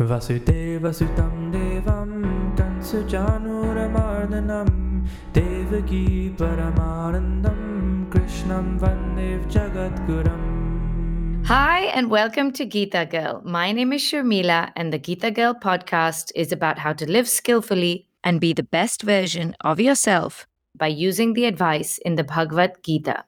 वसुदेवसुतं देवं कंसुचानूरमार्दनं देवकी परमानन्दं कृष्णं वन्दे जगद्गुरम् Hi, and welcome to Geeta Girl. My name is Sharmila, and the Geeta Girl podcast is about how to live skillfully and be the best version of yourself by using the advice in the Bhagavad Gita.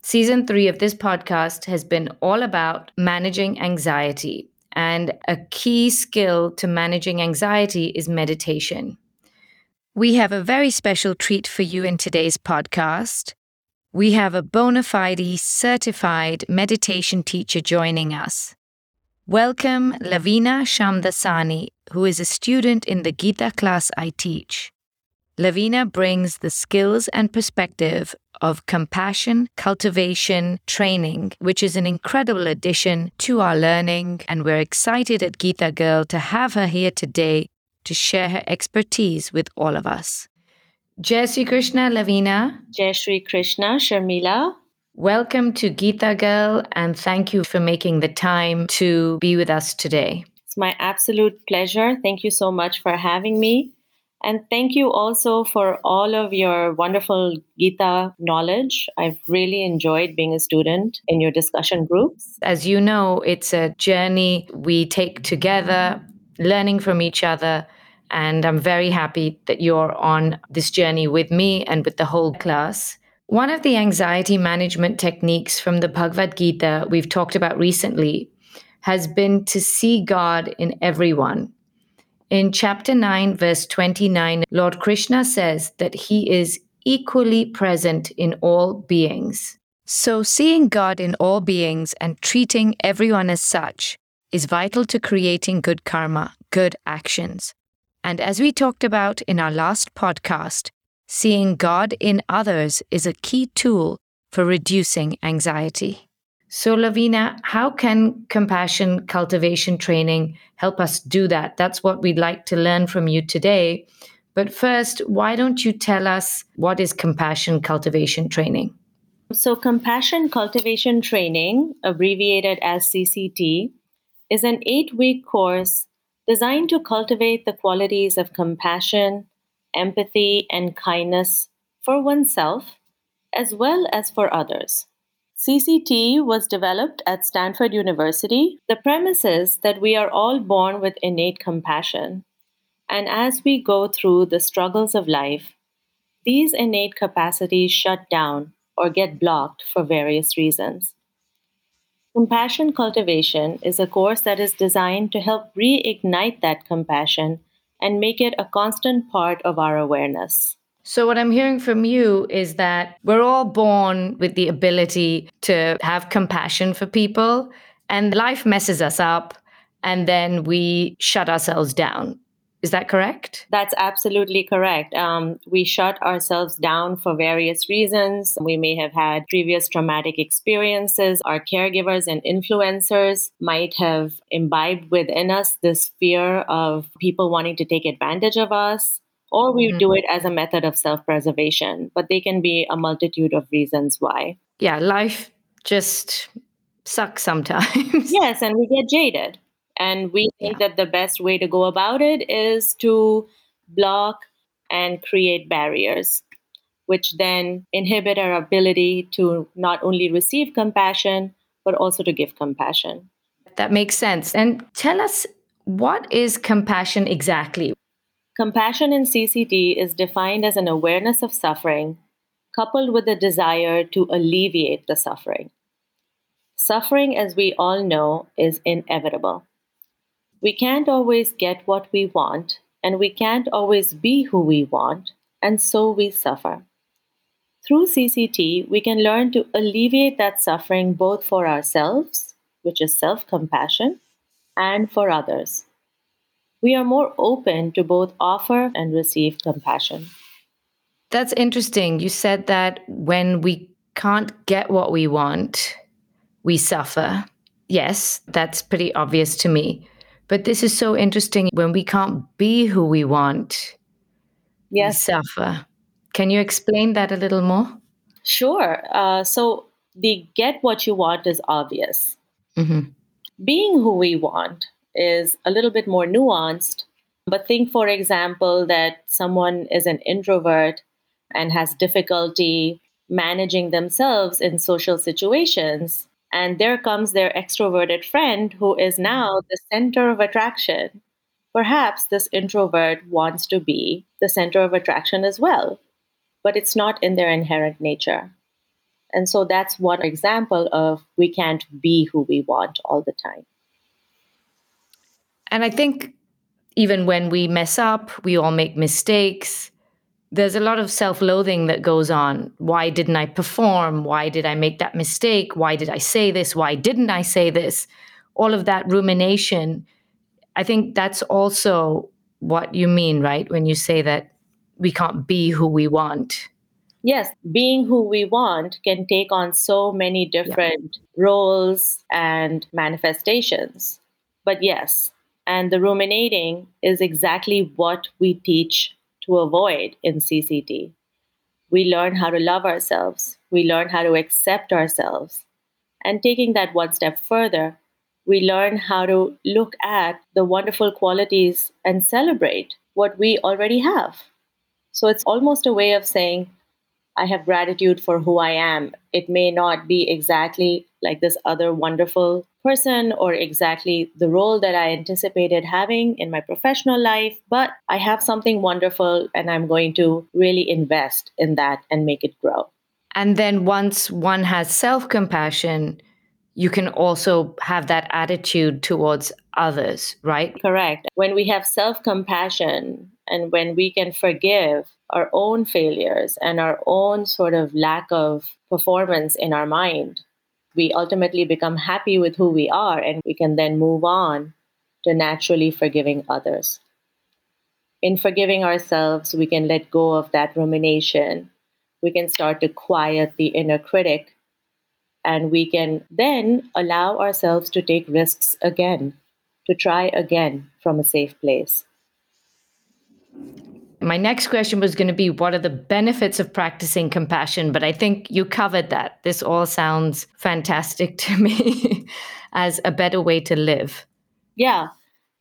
Season three of this podcast has been all about managing anxiety. and a key skill to managing anxiety is meditation. We have a very special treat for you in today's podcast. We have a bona fide certified meditation teacher joining us. Welcome Lavina Shamdasani, who is a student in the Gita class I teach. Lavina brings the skills and perspective of compassion, cultivation, training, which is an incredible addition to our learning. And we're excited at Gita Girl to have her here today to share her expertise with all of us. Jai Sri Krishna, Lavina. Jai Sri Krishna, Sharmila. Welcome to Gita Girl, and thank you for making the time to be with us today. It's my absolute pleasure. Thank you so much for having me. And thank you also for all of your wonderful Gita knowledge. I've really enjoyed being a student in your discussion groups. As you know, it's a journey we take together, learning from each other. And I'm very happy that you're on this journey with me and with the whole class. One of the anxiety management techniques from the Bhagavad Gita we've talked about recently has been to see God in everyone in chapter 9, verse 29, Lord Krishna says that he is equally present in all beings. So, seeing God in all beings and treating everyone as such is vital to creating good karma, good actions. And as we talked about in our last podcast, seeing God in others is a key tool for reducing anxiety. So, Lavina, how can compassion cultivation training help us do that? That's what we'd like to learn from you today. But first, why don't you tell us what is compassion cultivation training? So, compassion cultivation training, abbreviated as CCT, is an eight week course designed to cultivate the qualities of compassion, empathy, and kindness for oneself as well as for others. CCT was developed at Stanford University. The premise is that we are all born with innate compassion. And as we go through the struggles of life, these innate capacities shut down or get blocked for various reasons. Compassion Cultivation is a course that is designed to help reignite that compassion and make it a constant part of our awareness. So, what I'm hearing from you is that we're all born with the ability to have compassion for people, and life messes us up, and then we shut ourselves down. Is that correct? That's absolutely correct. Um, we shut ourselves down for various reasons. We may have had previous traumatic experiences. Our caregivers and influencers might have imbibed within us this fear of people wanting to take advantage of us or we mm-hmm. do it as a method of self preservation. But they can be a multitude of reasons why. Yeah, life just sucks sometimes. yes, and we get jaded. And we think yeah. that the best way to go about it is to block and create barriers, which then inhibit our ability to not only receive compassion, but also to give compassion. That makes sense. And tell us what is compassion exactly? Compassion in CCT is defined as an awareness of suffering coupled with a desire to alleviate the suffering. Suffering, as we all know, is inevitable. We can't always get what we want, and we can't always be who we want, and so we suffer. Through CCT, we can learn to alleviate that suffering both for ourselves, which is self compassion, and for others, we are more open to both offer and receive compassion. That's interesting. You said that when we can't get what we want, we suffer. Yes, that's pretty obvious to me. But this is so interesting. When we can't be who we want, yes. we suffer. Can you explain that a little more? Sure. Uh, so, the get what you want is obvious. Mm-hmm. Being who we want is a little bit more nuanced. But think, for example, that someone is an introvert and has difficulty managing themselves in social situations. And there comes their extroverted friend who is now the center of attraction. Perhaps this introvert wants to be the center of attraction as well, but it's not in their inherent nature. And so that's one example of we can't be who we want all the time. And I think even when we mess up, we all make mistakes. There's a lot of self loathing that goes on. Why didn't I perform? Why did I make that mistake? Why did I say this? Why didn't I say this? All of that rumination. I think that's also what you mean, right? When you say that we can't be who we want. Yes, being who we want can take on so many different yeah. roles and manifestations. But yes, and the ruminating is exactly what we teach to avoid in CCT. We learn how to love ourselves, we learn how to accept ourselves. And taking that one step further, we learn how to look at the wonderful qualities and celebrate what we already have. So it's almost a way of saying, I have gratitude for who I am. It may not be exactly like this other wonderful person or exactly the role that I anticipated having in my professional life, but I have something wonderful and I'm going to really invest in that and make it grow. And then once one has self compassion, you can also have that attitude towards others, right? Correct. When we have self compassion and when we can forgive our own failures and our own sort of lack of performance in our mind, we ultimately become happy with who we are and we can then move on to naturally forgiving others. In forgiving ourselves, we can let go of that rumination. We can start to quiet the inner critic and we can then allow ourselves to take risks again, to try again from a safe place. My next question was going to be what are the benefits of practicing compassion? But I think you covered that. This all sounds fantastic to me as a better way to live. Yeah,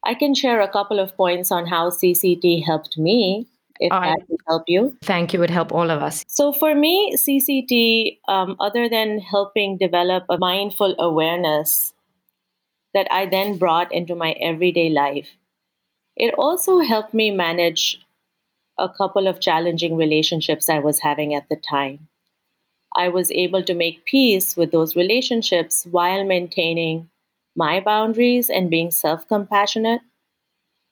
I can share a couple of points on how CCT helped me if all that would help you. Thank you, It would help all of us. So, for me, CCT, um, other than helping develop a mindful awareness that I then brought into my everyday life, it also helped me manage a couple of challenging relationships I was having at the time. I was able to make peace with those relationships while maintaining my boundaries and being self compassionate,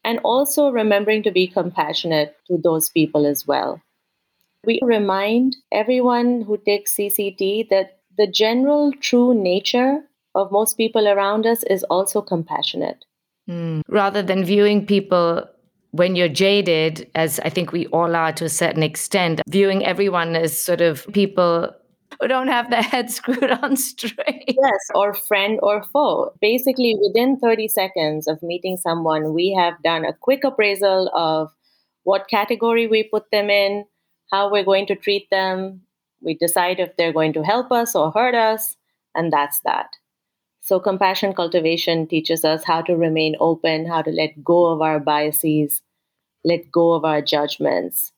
and also remembering to be compassionate to those people as well. We remind everyone who takes CCT that the general true nature of most people around us is also compassionate. Mm. Rather than viewing people when you're jaded, as I think we all are to a certain extent, viewing everyone as sort of people who don't have their heads screwed on straight. Yes, or friend or foe. Basically, within 30 seconds of meeting someone, we have done a quick appraisal of what category we put them in, how we're going to treat them. We decide if they're going to help us or hurt us, and that's that. So, compassion cultivation teaches us how to remain open, how to let go of our biases, let go of our judgments.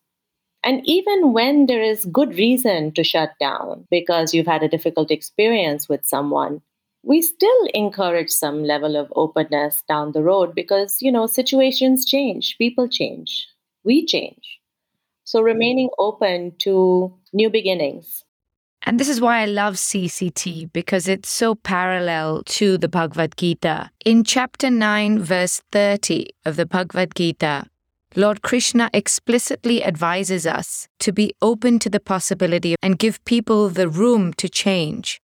And even when there is good reason to shut down because you've had a difficult experience with someone, we still encourage some level of openness down the road because, you know, situations change, people change, we change. So remaining open to new beginnings and this is why I love CCT because it's so parallel to the Bhagavad Gita. In chapter 9, verse 30 of the Bhagavad Gita, Lord Krishna explicitly advises us to be open to the possibility and give people the room to change.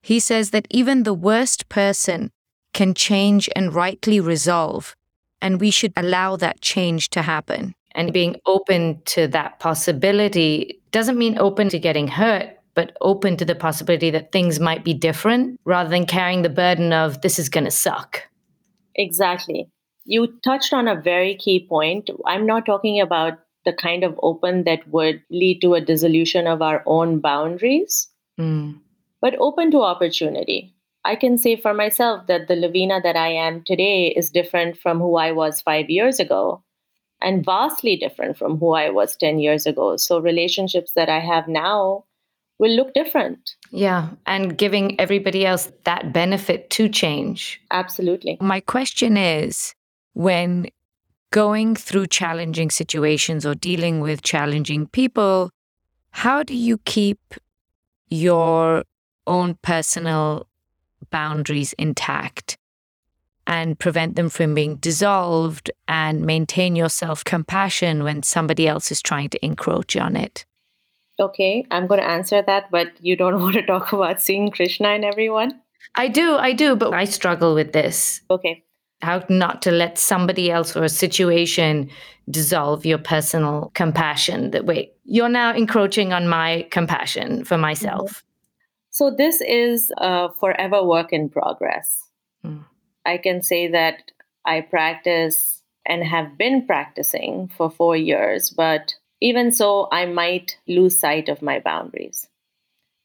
He says that even the worst person can change and rightly resolve, and we should allow that change to happen. And being open to that possibility doesn't mean open to getting hurt, but open to the possibility that things might be different rather than carrying the burden of this is going to suck. Exactly. You touched on a very key point. I'm not talking about the kind of open that would lead to a dissolution of our own boundaries, mm. but open to opportunity. I can say for myself that the Lavina that I am today is different from who I was five years ago and vastly different from who I was 10 years ago. So relationships that I have now will look different. Yeah. And giving everybody else that benefit to change. Absolutely. My question is when going through challenging situations or dealing with challenging people, how do you keep your own personal boundaries intact and prevent them from being dissolved and maintain your self compassion when somebody else is trying to encroach on it? Okay, I'm going to answer that, but you don't want to talk about seeing Krishna in everyone? I do, I do, but I struggle with this. Okay. How not to let somebody else or a situation dissolve your personal compassion. That wait, you're now encroaching on my compassion for myself. Mm-hmm. So, this is a forever work in progress. Mm. I can say that I practice and have been practicing for four years, but even so, I might lose sight of my boundaries.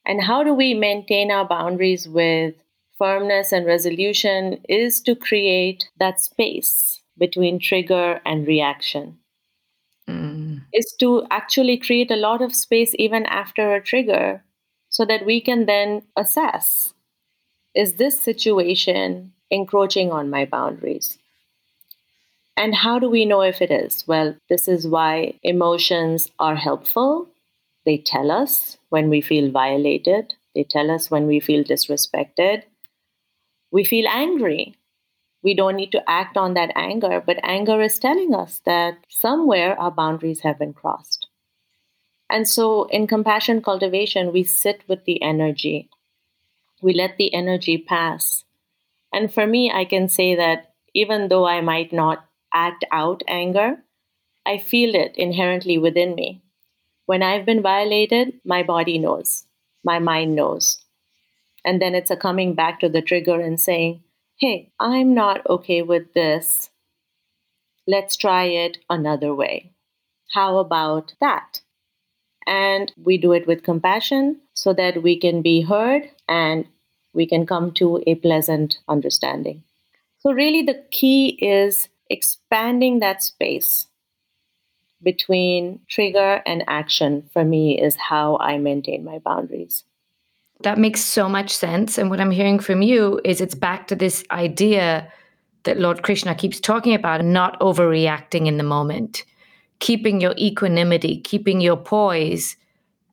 And how do we maintain our boundaries with firmness and resolution is to create that space between trigger and reaction. Mm. Is to actually create a lot of space even after a trigger so that we can then assess is this situation encroaching on my boundaries? And how do we know if it is? Well, this is why emotions are helpful. They tell us when we feel violated, they tell us when we feel disrespected. We feel angry. We don't need to act on that anger, but anger is telling us that somewhere our boundaries have been crossed. And so in compassion cultivation, we sit with the energy. We let the energy pass. And for me, I can say that even though I might not act out anger, I feel it inherently within me. When I've been violated, my body knows, my mind knows. And then it's a coming back to the trigger and saying, hey, I'm not okay with this. Let's try it another way. How about that? And we do it with compassion so that we can be heard and we can come to a pleasant understanding. So, really, the key is expanding that space between trigger and action for me is how I maintain my boundaries. That makes so much sense. And what I'm hearing from you is it's back to this idea that Lord Krishna keeps talking about not overreacting in the moment, keeping your equanimity, keeping your poise,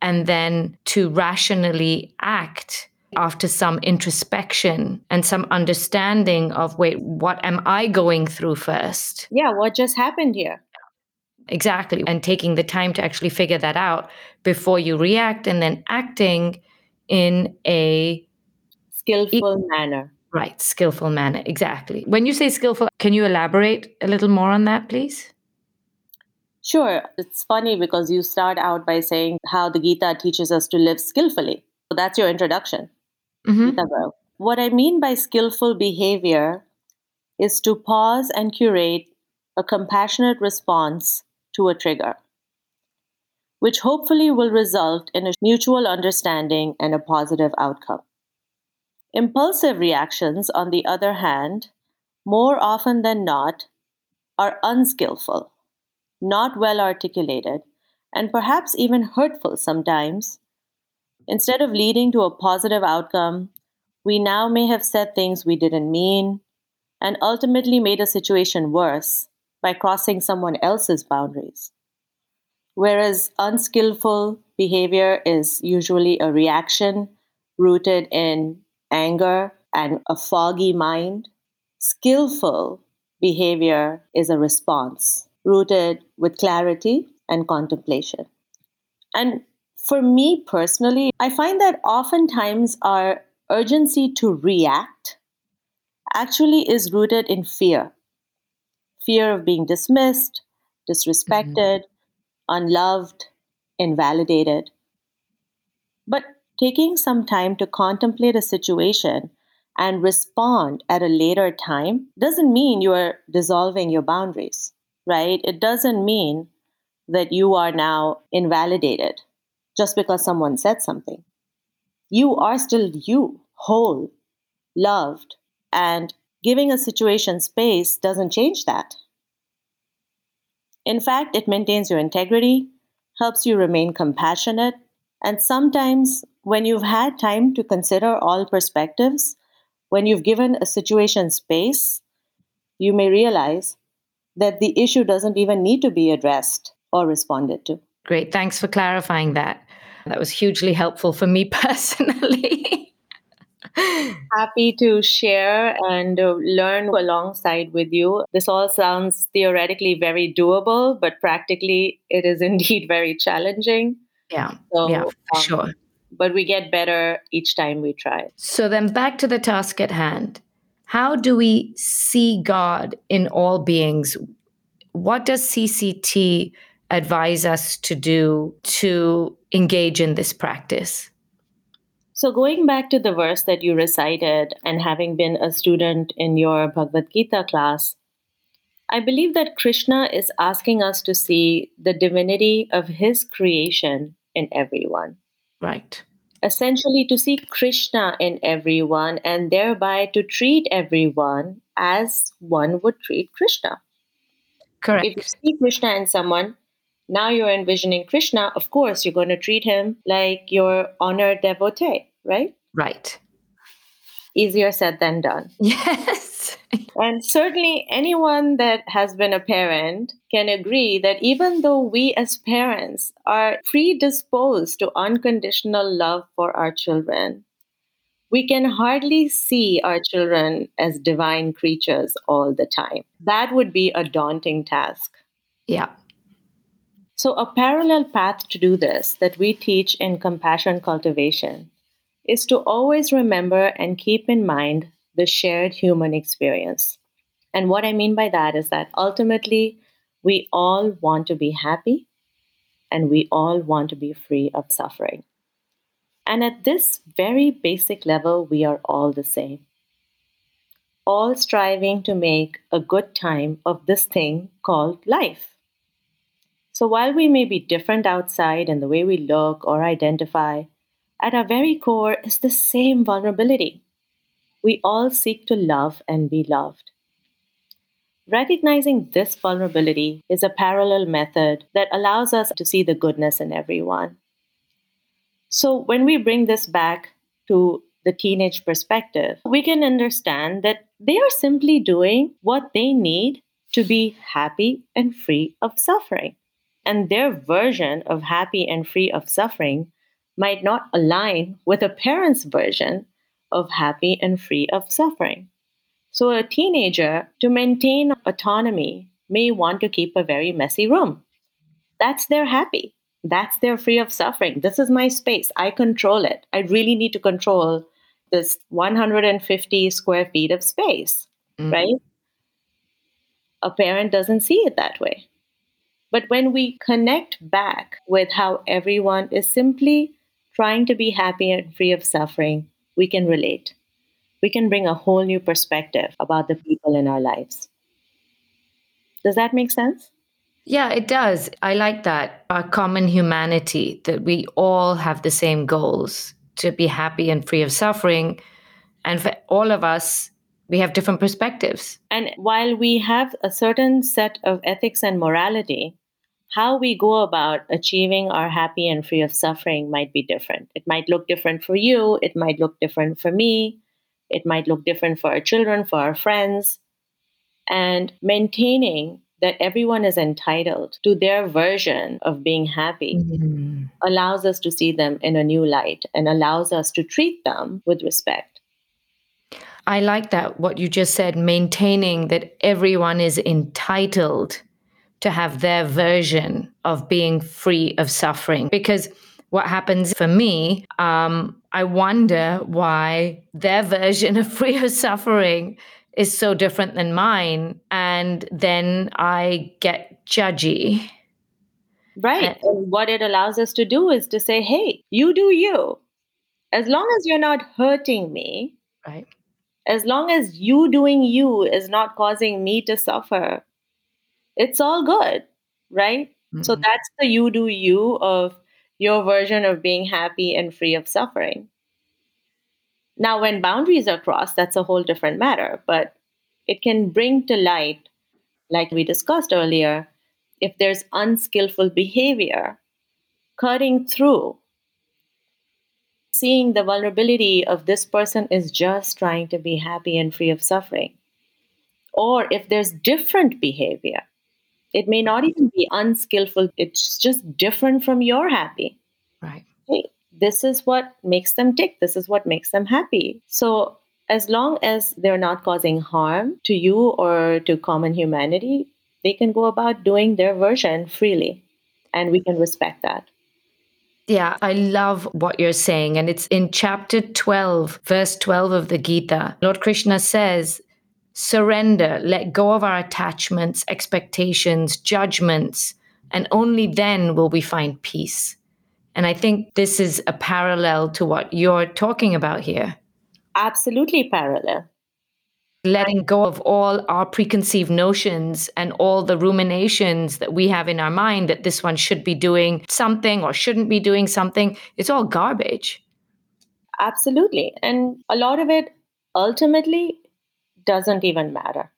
and then to rationally act after some introspection and some understanding of wait, what am I going through first? Yeah, what just happened here? Exactly. And taking the time to actually figure that out before you react and then acting in a skillful e- manner. Right, skillful manner. Exactly. When you say skillful, can you elaborate a little more on that, please? Sure. It's funny because you start out by saying how the Gita teaches us to live skillfully. So that's your introduction. Mm-hmm. What I mean by skillful behavior is to pause and curate a compassionate response to a trigger, which hopefully will result in a mutual understanding and a positive outcome. Impulsive reactions, on the other hand, more often than not, are unskillful, not well articulated, and perhaps even hurtful sometimes Instead of leading to a positive outcome, we now may have said things we didn't mean and ultimately made a situation worse by crossing someone else's boundaries. Whereas unskillful behavior is usually a reaction rooted in anger and a foggy mind, skillful behavior is a response rooted with clarity and contemplation. And for me personally, I find that oftentimes our urgency to react actually is rooted in fear fear of being dismissed, disrespected, mm-hmm. Unloved, invalidated. But taking some time to contemplate a situation and respond at a later time doesn't mean you are dissolving your boundaries, right? It doesn't mean that you are now invalidated just because someone said something. You are still you, whole, loved. And giving a situation space doesn't change that. In fact, it maintains your integrity, helps you remain compassionate, and sometimes when you've had time to consider all perspectives, when you've given a situation space, you may realize that the issue doesn't even need to be addressed or responded to. Great. Thanks for clarifying that. That was hugely helpful for me personally. Happy to share and uh, learn alongside with you. This all sounds theoretically very doable, but practically it is indeed very challenging. Yeah. So, yeah, for um, sure. But we get better each time we try. So then back to the task at hand. How do we see God in all beings? What does CCT advise us to do to engage in this practice? So, going back to the verse that you recited and having been a student in your Bhagavad Gita class, I believe that Krishna is asking us to see the divinity of his creation in everyone. Right. Essentially, to see Krishna in everyone and thereby to treat everyone as one would treat Krishna. Correct. If you see Krishna in someone, now you're envisioning Krishna, of course, you're going to treat him like your honored devotee, right? Right. Easier said than done. Yes. and certainly, anyone that has been a parent can agree that even though we as parents are predisposed to unconditional love for our children, we can hardly see our children as divine creatures all the time. That would be a daunting task. Yeah. So, a parallel path to do this that we teach in compassion cultivation is to always remember and keep in mind the shared human experience. And what I mean by that is that ultimately, we all want to be happy and we all want to be free of suffering. And at this very basic level, we are all the same. All striving to make a good time of this thing called life. So while we may be different outside in the way we look or identify, at our very core is the same vulnerability. We all seek to love and be loved. Recognizing this vulnerability is a parallel method that allows us to see the goodness in everyone. So, when we bring this back to the teenage perspective, we can understand that they are simply doing what they need to be happy and free of suffering and their version of happy and free of suffering might not align with a parent's version of happy and free of suffering. So, a teenager, to maintain autonomy, may want to keep a very messy room. That's their happy. That's their free of suffering. This is my space. I control it. I really need to control this 150 square feet of space, mm-hmm. right? A parent doesn't see it that way. But when we connect back with how everyone is simply trying to be happy and free of suffering, we can relate. We can bring a whole new perspective about the people in our lives. Does that make sense? Yeah, it does. I like that. Our common humanity, that we all have the same goals to be happy and free of suffering. And for all of us, we have different perspectives. And while we have a certain set of ethics and morality, how we go about achieving our happy and free of suffering might be different. It might look different for you, it might look different for me, it might look different for our children, for our friends. And maintaining that everyone is entitled to their version of being happy mm-hmm. allows us to see them in a new light and allows us to treat them with respect. I like that, what you just said, maintaining that everyone is entitled to have their version of being free of suffering. Because what happens for me, um, I wonder why their version of free of suffering is so different than mine. And then I get judgy. Right. And what it allows us to do is to say, hey, you do you. As long as you're not hurting me, right as long as you doing you is not causing me to suffer, it's all good, right? Mm-hmm. So that's the you do you of your version of being happy and free of suffering. Now, when boundaries are crossed, that's a whole different matter, but it can bring to light, like we discussed earlier, if there's unskillful behavior cutting through, seeing the vulnerability of this person is just trying to be happy and free of suffering. Or if there's different behavior, it may not even be unskillful, it's just different from your happy. Right. Hey, this is what makes them tick, this is what makes them happy. So, as long as they're not causing harm to you or to common humanity, they can go about doing their version freely. And we can respect that. Yeah, I love what you're saying. And it's in chapter 12, verse 12 of the Gita. Lord Krishna says, surrender, let go of our attachments, expectations, judgments, and only then will we find peace. And I think this is a parallel to what you're talking about here. Absolutely parallel. Letting go of all our preconceived notions and all the ruminations that we have in our mind that this one should be doing something or shouldn't be doing something. It's all garbage. Absolutely. And a lot of it ultimately doesn't even matter.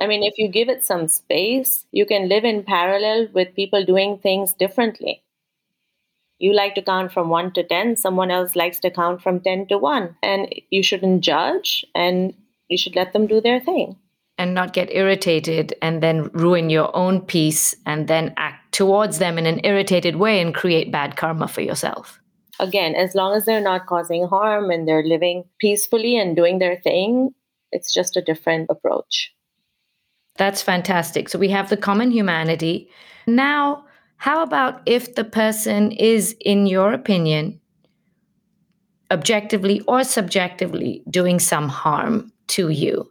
I mean, if you give it some space, you can live in parallel with people doing things differently. You like to count from 1 to 10, someone else likes to count from 10 to 1. And you shouldn't judge and you should let them do their thing. And not get irritated and then ruin your own peace and then act towards them in an irritated way and create bad karma for yourself. Again, as long as they're not causing harm and they're living peacefully and doing their thing, it's just a different approach. That's fantastic. So we have the common humanity. Now, how about if the person is, in your opinion, objectively or subjectively doing some harm to you?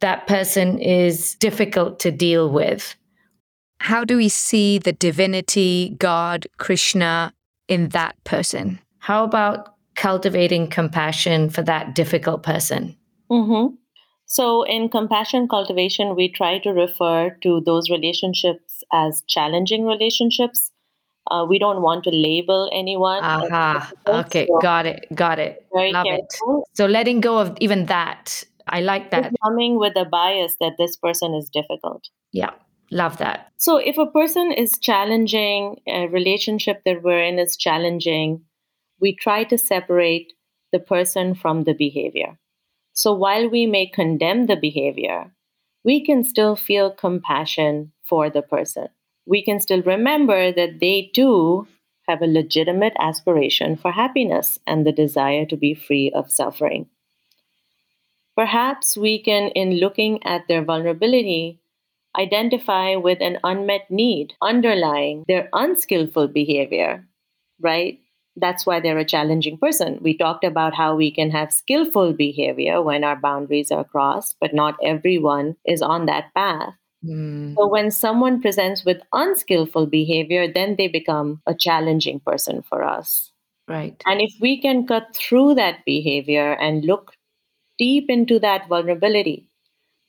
That person is difficult to deal with. How do we see the divinity, God, Krishna in that person? How about cultivating compassion for that difficult person? Mm-hmm. So, in compassion cultivation, we try to refer to those relationships as challenging relationships. Uh, we don't want to label anyone. Aha. Okay, so got it. Got it. Very Love careful. it. So, letting go of even that. I like that. Coming with a bias that this person is difficult. Yeah, love that. So, if a person is challenging, a relationship that we're in is challenging, we try to separate the person from the behavior. So while we may condemn the behavior, we can still feel compassion for the person. We can still remember that they too have a legitimate aspiration for happiness and the desire to be free of suffering. Perhaps we can, in looking at their vulnerability, identify with an unmet need underlying their unskillful behavior, right? That's why they're a challenging person. We talked about how we can have skillful behavior when our boundaries are crossed, but not everyone is on that path. Mm. So when someone presents with unskillful behavior, then they become a challenging person for us. Right. And if we can cut through that behavior and look deep into that vulnerability,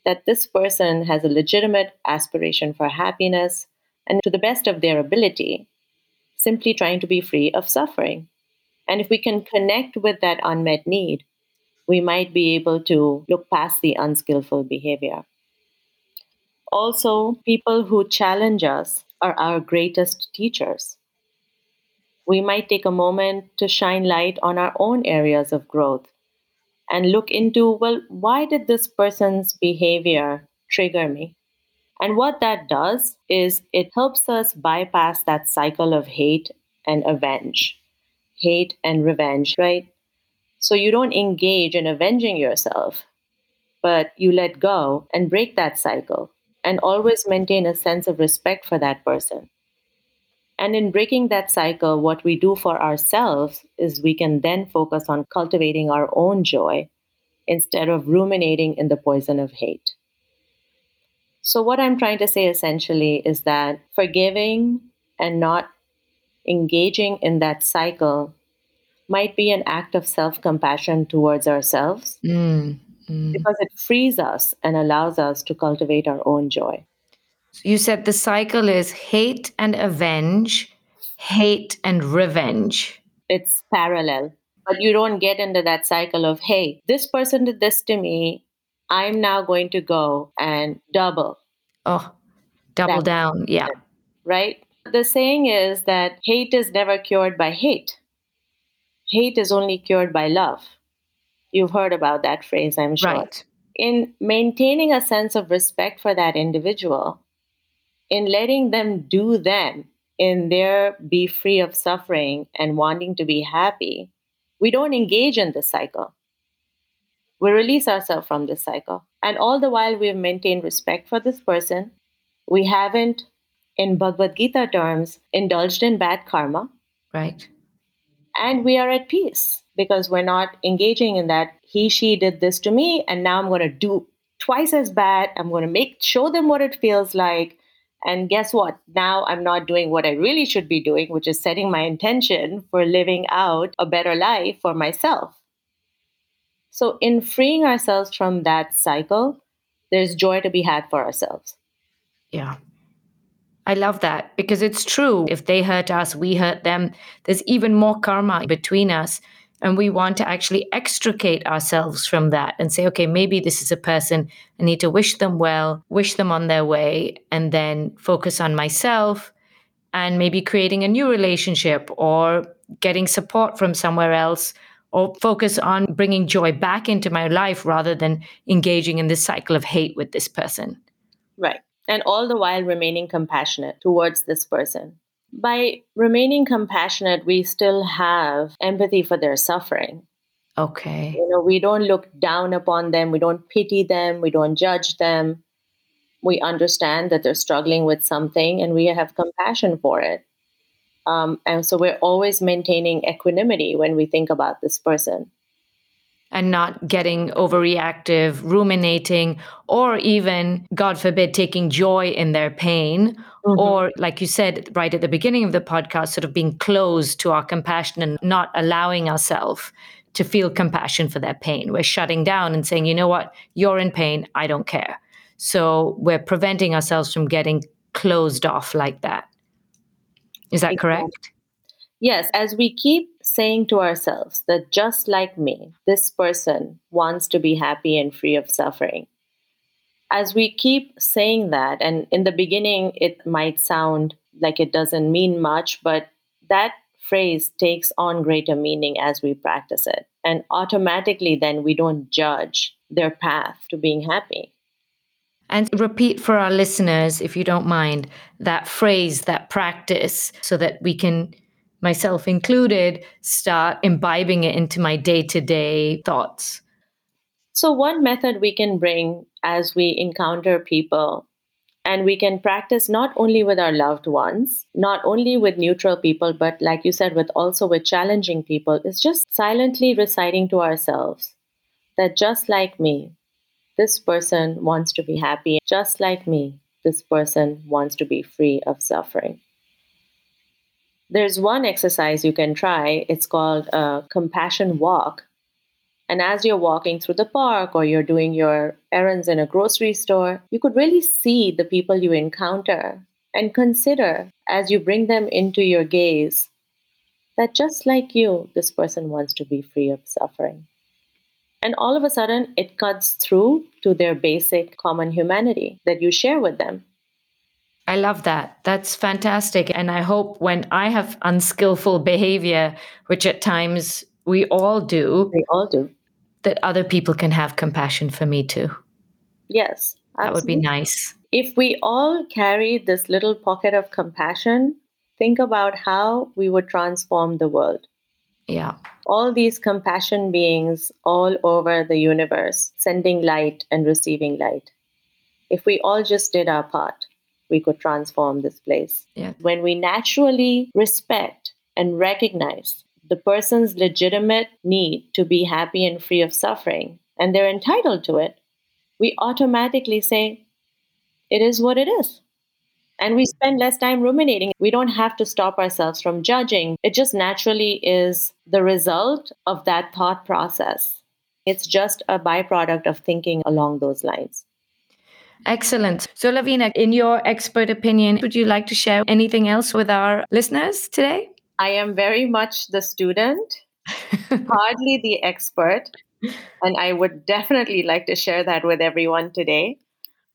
that this person has a legitimate aspiration for happiness and to the best of their ability, simply trying to be free of suffering. And if we can connect with that unmet need, we might be able to look past the unskillful behavior. Also, people who challenge us are our greatest teachers. We might take a moment to shine light on our own areas of growth and look into well, why did this person's behavior trigger me? And what that does is it helps us bypass that cycle of hate and avenge, hate and revenge, right? So you don't engage in avenging yourself, but you let go and break that cycle and always maintain a sense of respect for that person. And in breaking that cycle, what we do for ourselves is we can then focus on cultivating our own joy instead of ruminating in the poison of hate. So, what I'm trying to say essentially is that forgiving and not engaging in that cycle might be an act of self compassion towards ourselves Mm, mm. because it frees us and allows us to cultivate our own joy. You said the cycle is hate and avenge, hate and revenge. It's parallel. but you don't get into that cycle of, hey, this person did this to me. I'm now going to go and double. Oh, double That- down. Yeah. right? The saying is that hate is never cured by hate. Hate is only cured by love. You've heard about that phrase, I'm sure. Right. In maintaining a sense of respect for that individual, in letting them do them, in their be free of suffering and wanting to be happy, we don't engage in this cycle. We release ourselves from this cycle. And all the while, we've maintained respect for this person. We haven't, in Bhagavad Gita terms, indulged in bad karma. Right. And we are at peace because we're not engaging in that he, she did this to me, and now I'm going to do twice as bad. I'm going to make show them what it feels like. And guess what? Now I'm not doing what I really should be doing, which is setting my intention for living out a better life for myself. So, in freeing ourselves from that cycle, there's joy to be had for ourselves. Yeah. I love that because it's true. If they hurt us, we hurt them. There's even more karma between us. And we want to actually extricate ourselves from that and say, okay, maybe this is a person. I need to wish them well, wish them on their way, and then focus on myself and maybe creating a new relationship or getting support from somewhere else or focus on bringing joy back into my life rather than engaging in this cycle of hate with this person. Right. And all the while remaining compassionate towards this person. By remaining compassionate, we still have empathy for their suffering. Okay. You know, we don't look down upon them, we don't pity them, we don't judge them. We understand that they're struggling with something and we have compassion for it. Um, and so we're always maintaining equanimity when we think about this person. and not getting overreactive, ruminating, or even, God forbid, taking joy in their pain. Or, like you said right at the beginning of the podcast, sort of being closed to our compassion and not allowing ourselves to feel compassion for their pain. We're shutting down and saying, you know what, you're in pain, I don't care. So we're preventing ourselves from getting closed off like that. Is that correct? Yes, as we keep saying to ourselves that just like me, this person wants to be happy and free of suffering. As we keep saying that, and in the beginning, it might sound like it doesn't mean much, but that phrase takes on greater meaning as we practice it. And automatically, then we don't judge their path to being happy. And repeat for our listeners, if you don't mind, that phrase, that practice, so that we can, myself included, start imbibing it into my day to day thoughts. So, one method we can bring as we encounter people, and we can practice not only with our loved ones, not only with neutral people, but like you said, with also with challenging people, is just silently reciting to ourselves that just like me, this person wants to be happy. Just like me, this person wants to be free of suffering. There's one exercise you can try. It's called a compassion walk. And as you're walking through the park or you're doing your errands in a grocery store, you could really see the people you encounter and consider as you bring them into your gaze that just like you, this person wants to be free of suffering. And all of a sudden, it cuts through to their basic common humanity that you share with them. I love that. That's fantastic. And I hope when I have unskillful behavior, which at times we all do, They all do. that other people can have compassion for me too. Yes. That would be nice. If we all carry this little pocket of compassion, think about how we would transform the world. Yeah. All these compassion beings all over the universe, sending light and receiving light. If we all just did our part, we could transform this place. Yeah. When we naturally respect and recognize the person's legitimate need to be happy and free of suffering, and they're entitled to it, we automatically say, it is what it is. And we spend less time ruminating. We don't have to stop ourselves from judging. It just naturally is the result of that thought process. It's just a byproduct of thinking along those lines. Excellent. So, Lavina, in your expert opinion, would you like to share anything else with our listeners today? I am very much the student hardly the expert. And I would definitely like to share that with everyone today.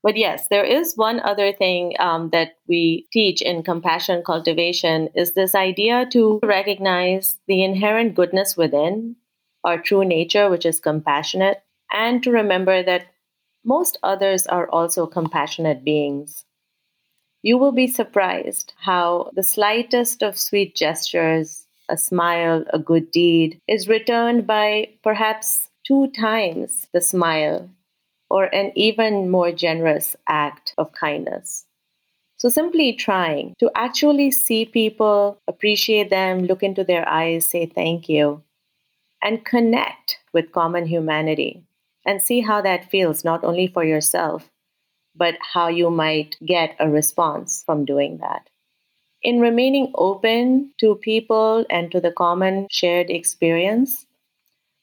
But yes, there is one other thing um, that we teach in compassion cultivation is this idea to recognize the inherent goodness within our true nature, which is compassionate, and to remember that most others are also compassionate beings. You will be surprised how the slightest of sweet gestures, a smile, a good deed, is returned by perhaps two times the smile or an even more generous act of kindness. So, simply trying to actually see people, appreciate them, look into their eyes, say thank you, and connect with common humanity and see how that feels, not only for yourself, but how you might get a response from doing that. In remaining open to people and to the common shared experience,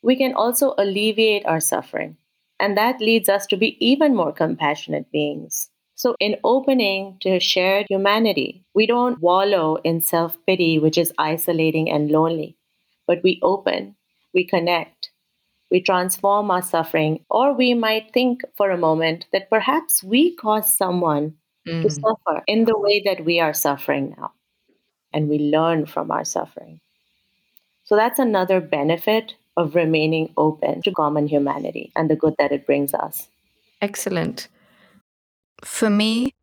we can also alleviate our suffering. And that leads us to be even more compassionate beings. So, in opening to shared humanity, we don't wallow in self pity, which is isolating and lonely, but we open, we connect, we transform our suffering, or we might think for a moment that perhaps we caused someone mm. to suffer in the way that we are suffering now. And we learn from our suffering. So that's another benefit of remaining open to common humanity and the good that it brings us. Excellent. For me,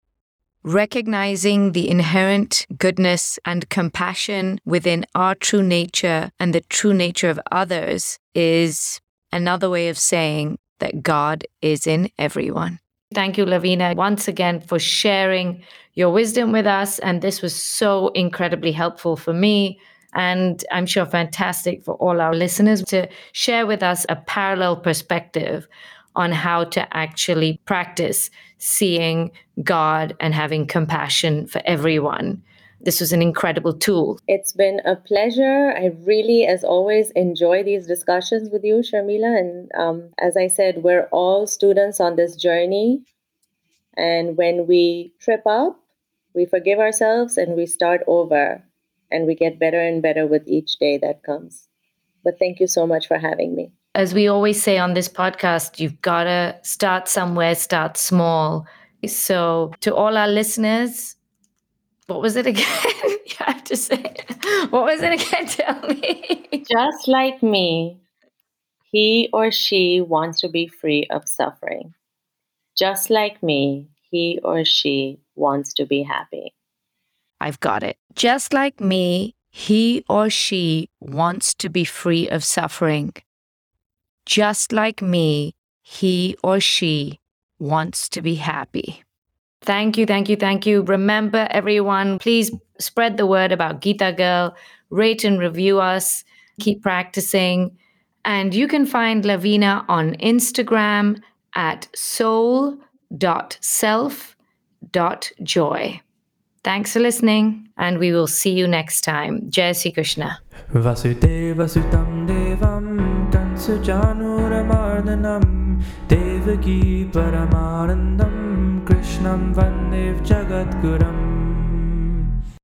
recognizing the inherent goodness and compassion within our true nature and the true nature of others is another way of saying that God is in everyone. Thank you, Lavina, once again for sharing your wisdom with us. And this was so incredibly helpful for me. And I'm sure fantastic for all our listeners to share with us a parallel perspective on how to actually practice seeing God and having compassion for everyone this was an incredible tool. It's been a pleasure. I really, as always, enjoy these discussions with you, Sharmila. And um, as I said, we're all students on this journey. And when we trip up, we forgive ourselves and we start over. And we get better and better with each day that comes. But thank you so much for having me. As we always say on this podcast, you've got to start somewhere, start small. So, to all our listeners, what was it again? you have to say What was it again? Tell me. Just like me, he or she wants to be free of suffering. Just like me, he or she wants to be happy. I've got it. Just like me, he or she wants to be free of suffering. Just like me, he or she wants to be happy. Thank you, thank you, thank you. Remember, everyone, please spread the word about Gita Girl, rate and review us, keep practicing. And you can find Lavina on Instagram at soul.self.joy. Thanks for listening, and we will see you next time. Jai Sri Krishna. Vasudevasutam Devam Devaki Krishnam Vandev